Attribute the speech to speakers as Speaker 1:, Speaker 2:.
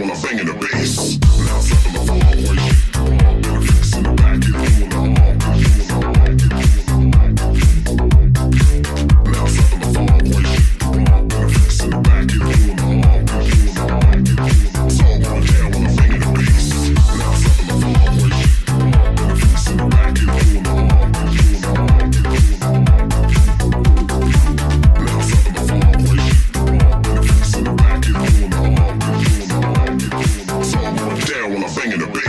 Speaker 1: while I'm banging the bass. banging a bang.